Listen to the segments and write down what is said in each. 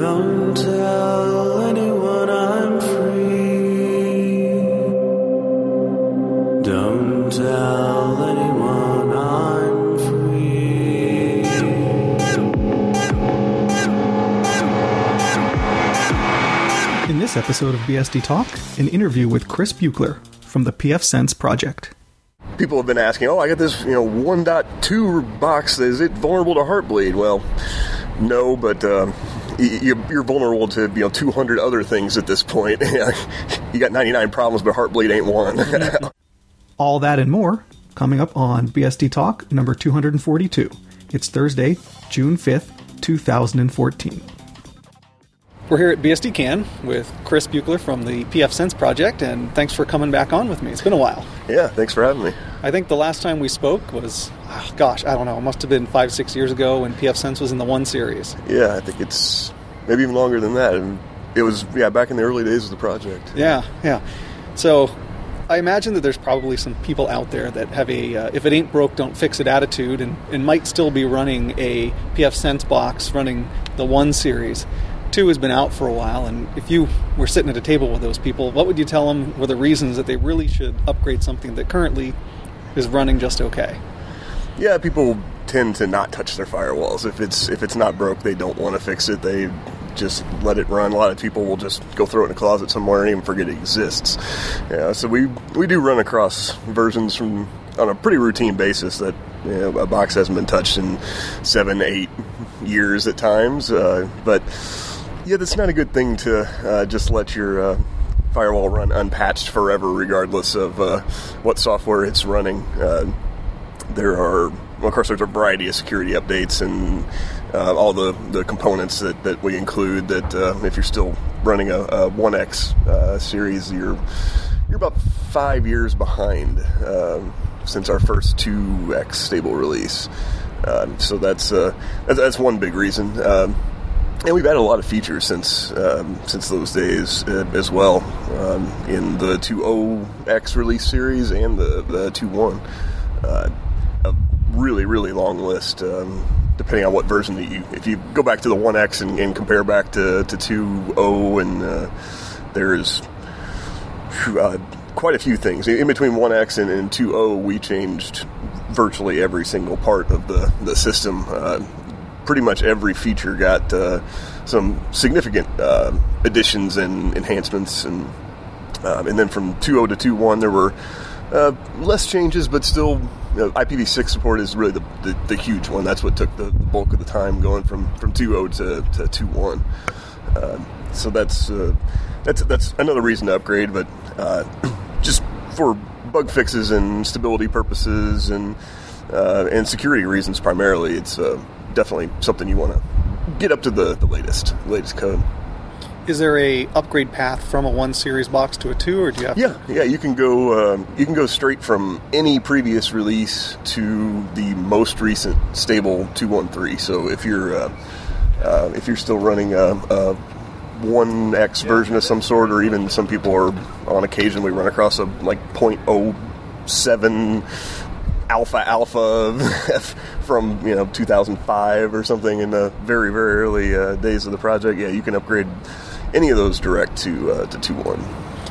Don't tell anyone I'm free. Don't tell anyone I'm free. In this episode of BSD Talk, an interview with Chris Buechler from the PF Sense project. people have been asking, "Oh, I got this, you know, 1.2 box. Is it vulnerable to Heartbleed?" Well, no, but y- you're, vulnerable to you know 200 other things at this point. you got 99 problems, but Heartbleed ain't one. All that and more coming up on BSD Talk number 242. It's Thursday, June 5th, 2014. We're here at BSD Can with Chris Buechler from the PF Sense project, and thanks for coming back on with me. It's been a while. yeah, thanks for having me. I think the last time we spoke was, oh, gosh, I don't know, it must have been five, six years ago when PF Sense was in the one series. Yeah, I think it's maybe even longer than that. And it was yeah back in the early days of the project. Yeah, yeah. So I imagine that there's probably some people out there that have a uh, if it ain't broke, don't fix it attitude and, and might still be running a PF Sense box running the one series. Two has been out for a while, and if you were sitting at a table with those people, what would you tell them were the reasons that they really should upgrade something that currently is running just okay? Yeah, people tend to not touch their firewalls if it's if it's not broke. They don't want to fix it. They just let it run. A lot of people will just go throw it in a closet somewhere and even forget it exists. Yeah, so we we do run across versions from on a pretty routine basis that you know, a box hasn't been touched in seven, eight years at times. Uh, but yeah, that's not a good thing to uh, just let your uh, firewall run unpatched forever, regardless of uh, what software it's running. Uh, there are, well, of course, there's a variety of security updates and uh, all the, the components that, that we include. That if you're still running a, a 1X uh, series, you're you're about five years behind uh, since our first 2X stable release. Um, so that's, uh, that's one big reason. Um, and we've added a lot of features since um, since those days uh, as well um, in the 2.0x release series and the the 2.1. Uh, a really really long list. Um, depending on what version that you, if you go back to the 1x and, and compare back to to 2.0, and uh, there's uh, quite a few things in between 1x and, and 2.0. We changed virtually every single part of the the system. Uh, pretty much every feature got uh, some significant uh, additions and enhancements, and um, and then from 2.0 to 2.1 there were uh, less changes, but still you know, IPv6 support is really the, the, the, huge one. That's what took the, the, bulk of the time going from from 2.0 to, to 2.1. Uh, so that's uh, that's that's another reason to upgrade, but uh, just for bug fixes and stability purposes and uh, and security reasons primarily, it's definitely something you want to get up to the, the latest latest code. Is there a upgrade path from a one series box to a two, or do you have? Yeah, yeah. You can go. Um, you can go straight from any previous release to the most recent stable two one three. So if you're uh, uh, if you're still running a, a 1x version of some sort, or even some people are on occasion we run across a like 0.07 alpha alpha from you know 2005 or something in the very very early uh, days of the project yeah you can upgrade any of those direct to uh, to 2.1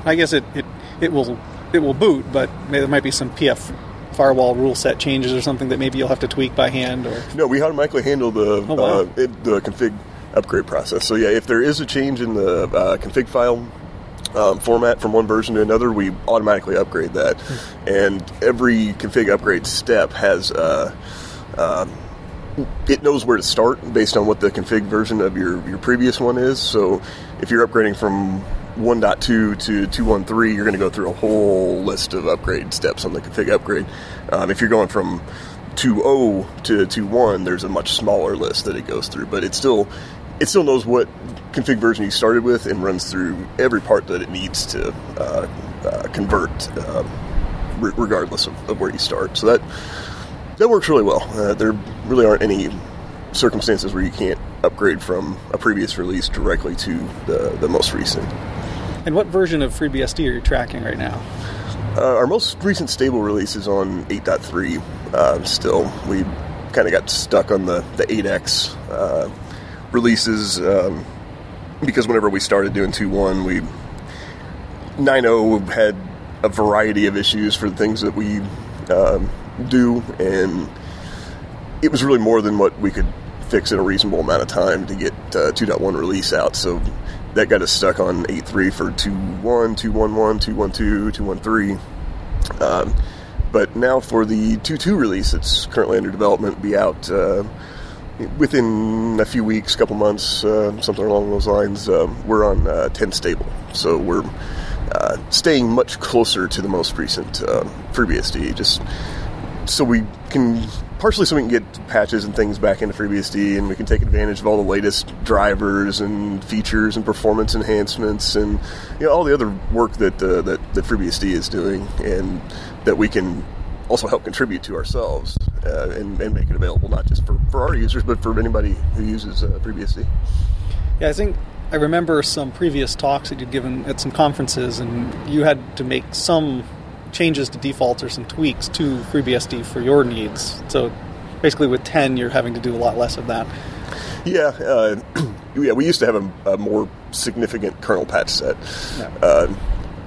i guess it, it it will it will boot but there might be some pf firewall rule set changes or something that maybe you'll have to tweak by hand or no we automatically handle the oh, wow. uh, it, the config upgrade process so yeah if there is a change in the uh, config file um, format from one version to another, we automatically upgrade that. Mm-hmm. And every config upgrade step has uh, uh, it knows where to start based on what the config version of your, your previous one is. So if you're upgrading from 1.2 to 2.13, you're going to go through a whole list of upgrade steps on the config upgrade. Um, if you're going from 2.0 to 2.1, there's a much smaller list that it goes through, but it still it still knows what config version you started with and runs through every part that it needs to uh, uh, convert, uh, re- regardless of, of, where you start. So that that works really well. Uh, there really aren't any circumstances where you can't upgrade from a previous release directly to the, the most recent. And what version of FreeBSD are you tracking right now? Uh, our most recent stable release is on 8.3. Uh, still, we kind of got stuck on the the 8x releases um, because whenever we started doing 2.1, we 9.0 had a variety of issues for the things that we um, do, and it was really more than what we could fix in a reasonable amount of time to get uh, 2.1 release out. So that got us stuck on 8.3 for 2.1, 2.11, 2.12, 2.13. Um, but now for the 2.2 release that's currently under development, be out uh, within a few weeks, couple months, uh, something along those lines. Um, we're on uh, 10 stable, so we're uh, staying much closer to the most recent uh, FreeBSD, just so we can partially so we can get patches and things back into FreeBSD, and we can take advantage of all the latest drivers and features and performance enhancements, and you know all the other work that uh, that that FreeBSD is doing, and that we can also help contribute to ourselves uh, and, and, make it available not just for, for our users, but for anybody who uses uh, FreeBSD. Yeah, I think I remember some previous talks that you'd given at some conferences, and you had to make some changes to defaults or some tweaks to FreeBSD for your needs. So basically, with 10, you're having to do a lot less of that. Yeah, uh, yeah. We used to have a, a, more significant kernel patch set, uh,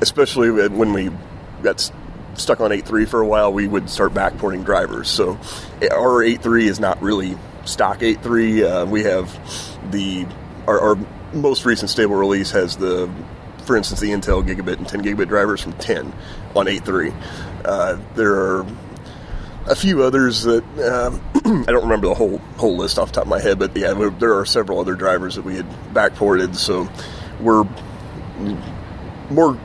especially when we got stuck on 8.3 for a while. We would start backporting drivers. So our 8.3 is not really stock 8.3. Uh, we have the our, our most recent stable release has the for instance, the Intel gigabit and 10 gigabit drivers from 10 on 8.3. Uh, there are a few others that um, I don't remember the whole whole list off the top of my head, but yeah, there are several other drivers that we had backported, so we're more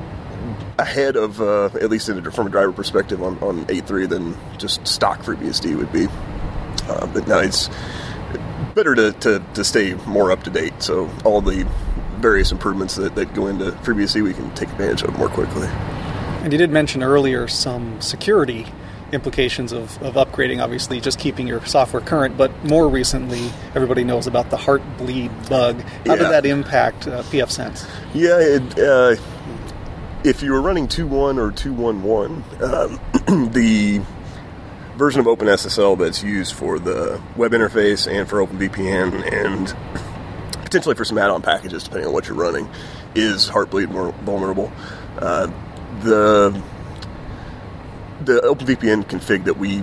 ahead of uh, at least a, from a driver perspective on, on 8.3 than just stock FreeBSD would be. Uh, but now it's better to, to, to stay more up to date. So all the various improvements that, that go into FreeBSD we can take advantage of more quickly. And you did mention earlier some security implications of, of upgrading, obviously, just keeping your software current, but more recently, everybody knows about the Heartbleed bug. How yeah. did that impact uh, pfSense? Yeah, it, uh, if you were running 2.1 or 2.1.1, um, the version of OpenSSL that's used for the web interface and for OpenVPN and potentially for some add-on packages, depending on what you're running, is Heartbleed more vulnerable. Uh, the the OpenVPN config that we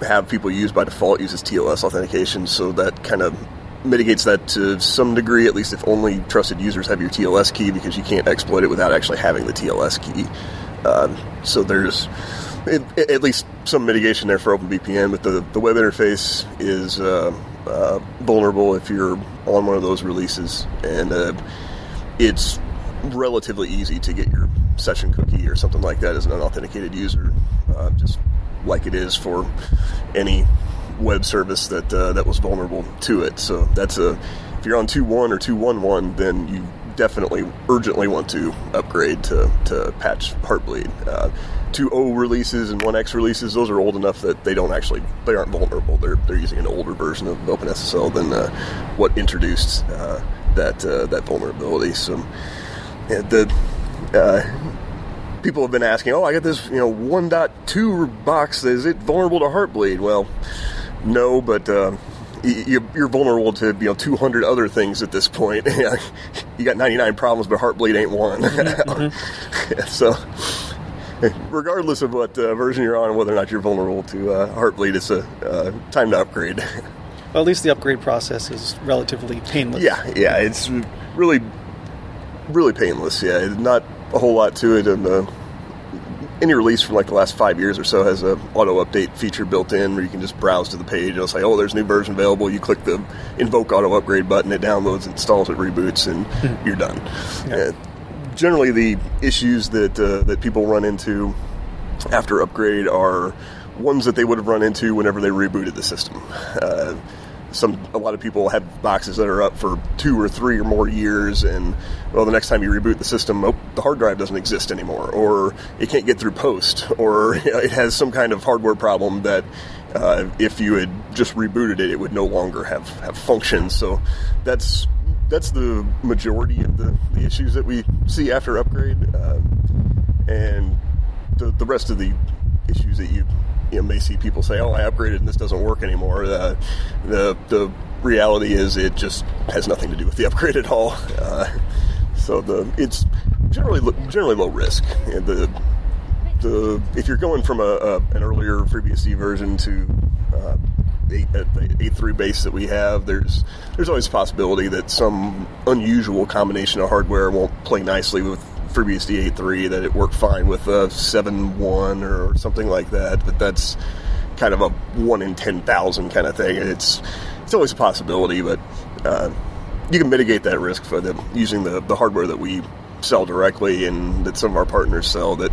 have people use by default uses TLS authentication, so that kind of mitigates that to some degree, at least if only trusted users have your TLS key, because you can't exploit it without actually having the TLS key. Uh, so there's at least some mitigation there for OpenVPN, but the, the web interface is uh, uh, vulnerable if you're on one of those releases, and uh, it's relatively easy to get your session cookie or something like that as an unauthenticated user, uh, just like it is for any web service that uh, that was vulnerable to it. So that's a if you're on 2.1 or 2.11, then you definitely urgently want to upgrade to, to patch Heartbleed. Uh, 2.0 releases and 1X releases, those are old enough that they don't actually, they aren't vulnerable. They're, they're using an older version of OpenSSL than uh, what introduced uh, that, uh, that vulnerability. So yeah, the, uh, people have been asking, oh, I got this, you know, 1.2 box, is it vulnerable to Heartbleed? Well, no, but uh, you're vulnerable to you know 200 other things at this point. you got 99 problems, but Heartbleed ain't one. Mm-hmm. so, regardless of what uh, version you're on, whether or not you're vulnerable to uh, Heartbleed, it's a uh, time to upgrade. Well, at least the upgrade process is relatively painless. Yeah, yeah, it's really, really painless. Yeah, not a whole lot to it, and uh, any release from like the last five years or so has a auto update feature built in where you can just browse to the page. It'll say, "Oh, there's a new version available." You click the invoke auto upgrade button, it downloads, installs, it reboots, and hmm. you're done. Yeah. Generally, the issues that uh, that people run into after upgrade are ones that they would have run into whenever they rebooted the system. Uh, some a lot of people have boxes that are up for two or three or more years, and well, the next time you reboot the system, oh, the hard drive doesn't exist anymore, or it can't get through post, or you know, it has some kind of hardware problem that uh, if you had just rebooted it, it would no longer have have functions. So that's that's the majority of the, the issues that we see after upgrade, uh, and the the rest of the issues that you you know, may see people say, "Oh, I upgraded and this doesn't work anymore." Uh, the the reality is, it just has nothing to do with the upgrade at all. Uh, So the it's generally generally low risk, and the the if you're going from a, a an earlier FreeBSD version to uh, eight, uh, the eight three base that we have, there's there's always a possibility that some unusual combination of hardware won't play nicely with FreeBSD 8.3, that it worked fine with a 7.1 or something like that. But that's kind of a one in ten thousand kind of thing. It's it's always a possibility, but uh, you can mitigate that risk for using the, the hardware that we sell directly and that some of our partners sell. That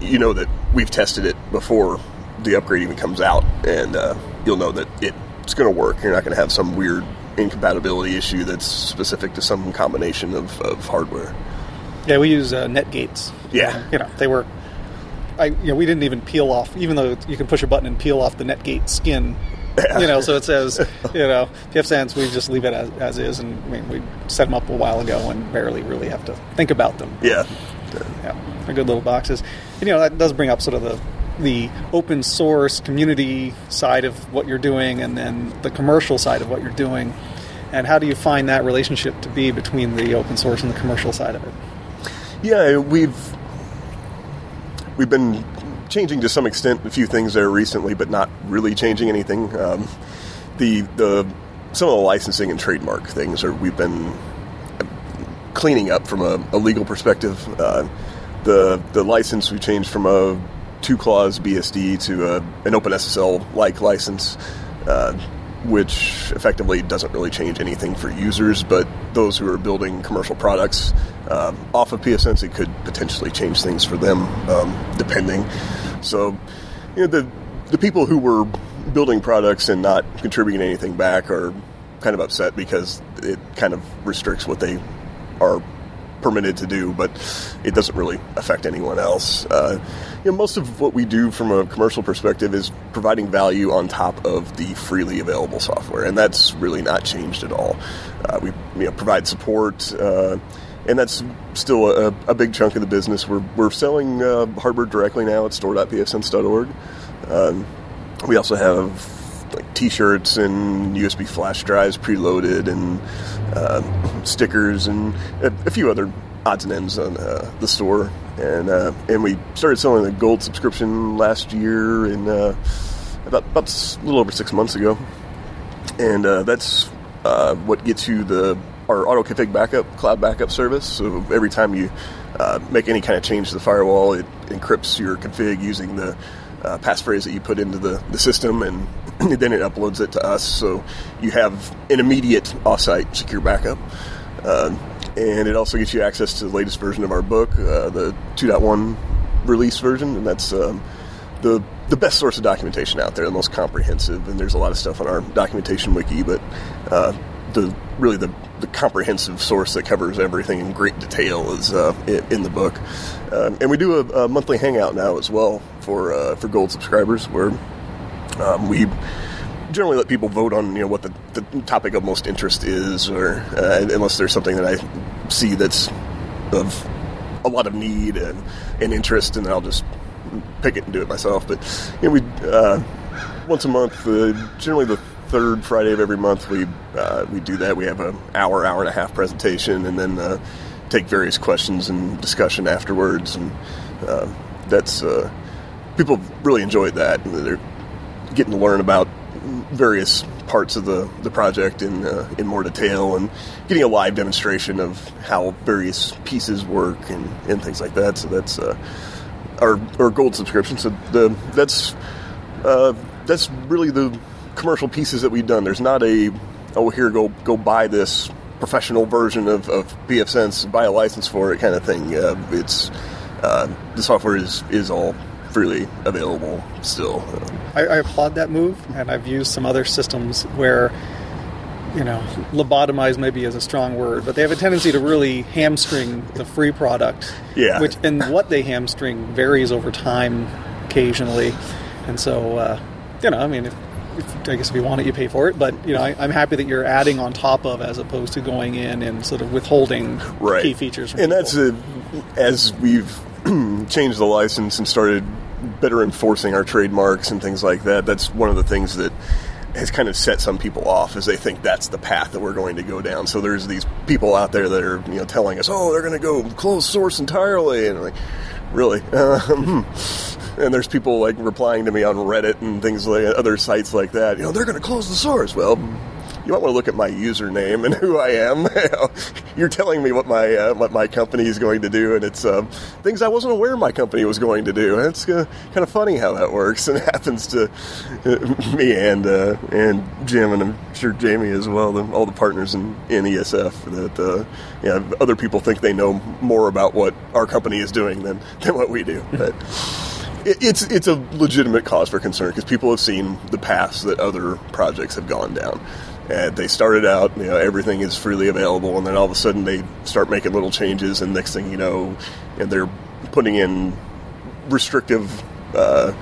you know that we've tested it before the upgrade even comes out, and uh, you'll know that it, it's going to work. You're not going to have some weird incompatibility issue that's specific to some combination of, of hardware. Yeah, we use uh, NetGates. Yeah. You know, they were. I, you know, we didn't even peel off, even though you can push a button and peel off the NetGate skin. You know, so it says, you know, PFSense, we just leave it as, as is, and I mean, we set them up a while ago and barely really have to think about them. Yeah. Yeah, they're good little boxes. And, you know, that does bring up sort of the the open source community side of what you're doing, and then the commercial side of what you're doing. And how do you find that relationship to be between the open source and the commercial side of it? Yeah, we've we've been changing to some extent a few things there recently, but not really changing anything. Um, the the some of the licensing and trademark things are we've been cleaning up from a, a legal perspective. Uh, the the license we changed from a two clause BSD to a, an OpenSSL like license. Uh, which effectively doesn't really change anything for users, but those who are building commercial products um, off of PFSense, it could potentially change things for them, um, depending. So, you know, the the people who were building products and not contributing anything back are kind of upset because it kind of restricts what they are permitted to do, but it doesn't really affect anyone else. Uh, you know, most of what we do from a commercial perspective is providing value on top of the freely available software, and that's really not changed at all. Uh, we you know, provide support. Uh, and that's still a, a, big chunk of the business. We're, we're selling uh, hardware directly now at store.pfsense.org. Um, we also have like T-shirts and USB flash drives preloaded, and uh, stickers, and a, a, few other odds and ends on uh, the store. And uh, and we started selling the gold subscription last year, and uh, about about a little over six months ago. And uh, that's uh, what gets you the our auto config backup cloud backup service. So every time you make any kind of change to the firewall, it encrypts your config using the uh, passphrase that you put into the, the system, and then it uploads it to us. So you have an immediate offsite secure backup. Uh, and it also gets you access to the latest version of our book, uh, the 2.1 release version, and that's um, the the best source of documentation out there, the most comprehensive. And there's a lot of stuff on our documentation wiki, but uh, the really the, the comprehensive source that covers everything in great detail is uh, in the book. Um, and we do a, a, monthly hangout now as well for uh, for gold subscribers, where um, we generally let people vote on you know what the, the topic of most interest is, or uh, unless there's something that I see that's of a lot of need and, and interest, and I'll just pick it and do it myself. But you know, we uh, once a month, uh, generally the third Friday of every month, we uh, we do that. We have an hour, hour and a half presentation, and then uh, take various questions and discussion afterwards, and uh, that's people really enjoyed that. They're getting to learn about various parts of the, the project in uh, in more detail and getting a live demonstration of how various pieces work and, and things like that. So that's uh, our our gold subscription. So the that's uh, that's really the commercial pieces that we've done. There's not a oh here go go buy this professional version of, of pfSense, buy a license for it kind of thing. Uh, it's uh, the software is is all freely available still. I, I, applaud that move, and I've used some other systems where. You know, lobotomize maybe is a strong word, but they have a tendency to really hamstring the free product. Yeah. Which and what they hamstring varies over time, occasionally, and so uh, you know, I mean, if if, I guess if you want it, you pay for it. But you know, I, am happy that you're adding on top of as opposed to going in and sort of withholding right. key features. and people. that's a, as we've changed the license and started better enforcing our trademarks and things like that. That's one of the things that has kind of set some people off as they think that's the path that we're going to go down. So there's these people out there that are you know telling us, oh, they're going to go closed source entirely, and I'm like, really? Um, and there's people like replying to me on Reddit and things like other sites like that. You know, they're going to close the source. Well, you might want to look at my username and who I am. You're telling me what my uh, what my company is going to do, and it's um, things I wasn't aware my company was going to do. And it's uh, kind of funny how that works, and it happens to uh, me and uh, and Jim, and I'm sure Jamie as well. The, all the partners in, in ESF that uh, yeah, other people think they know more about what our company is doing than than what we do, but. It's it's a legitimate cause for concern because people have seen the paths that other projects have gone down, and they started out, you know, everything is freely available, and then all of a sudden they start making little changes, and next thing you know, and they're putting in restrictive uh,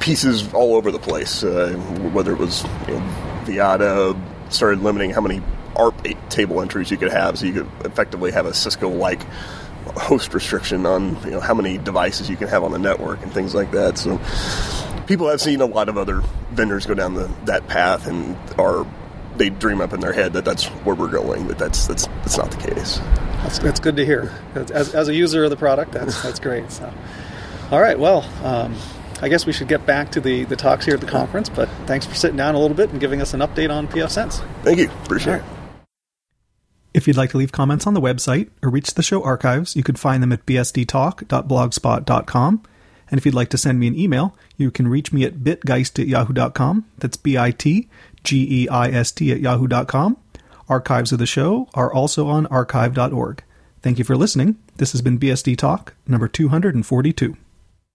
pieces all over the place. Uh, whether it was you know, Vyatta started limiting how many ARP table entries you could have, so you could effectively have a Cisco-like host restriction on you know how many devices you can have on the network and things like that. So people have seen a lot of other vendors go down the, that path and are they dream up in their head that that's where we're going, but that's that's that's not the case. That's, that's good to hear. As, as a user of the product, that's that's great. So, all right, well, um, I guess we should get back to the the talks here at the conference. But thanks for sitting down a little bit and giving us an update on PF Sense. Thank you. Appreciate it. If you'd like to leave comments on the website or reach the show archives, you can find them at bsdtalk.blogspot.com. And if you'd like to send me an email, you can reach me at bitgeist at yahoo.com. That's B I T G E I S T at yahoo.com. Archives of the show are also on archive.org. Thank you for listening. This has been BSD Talk, number 242.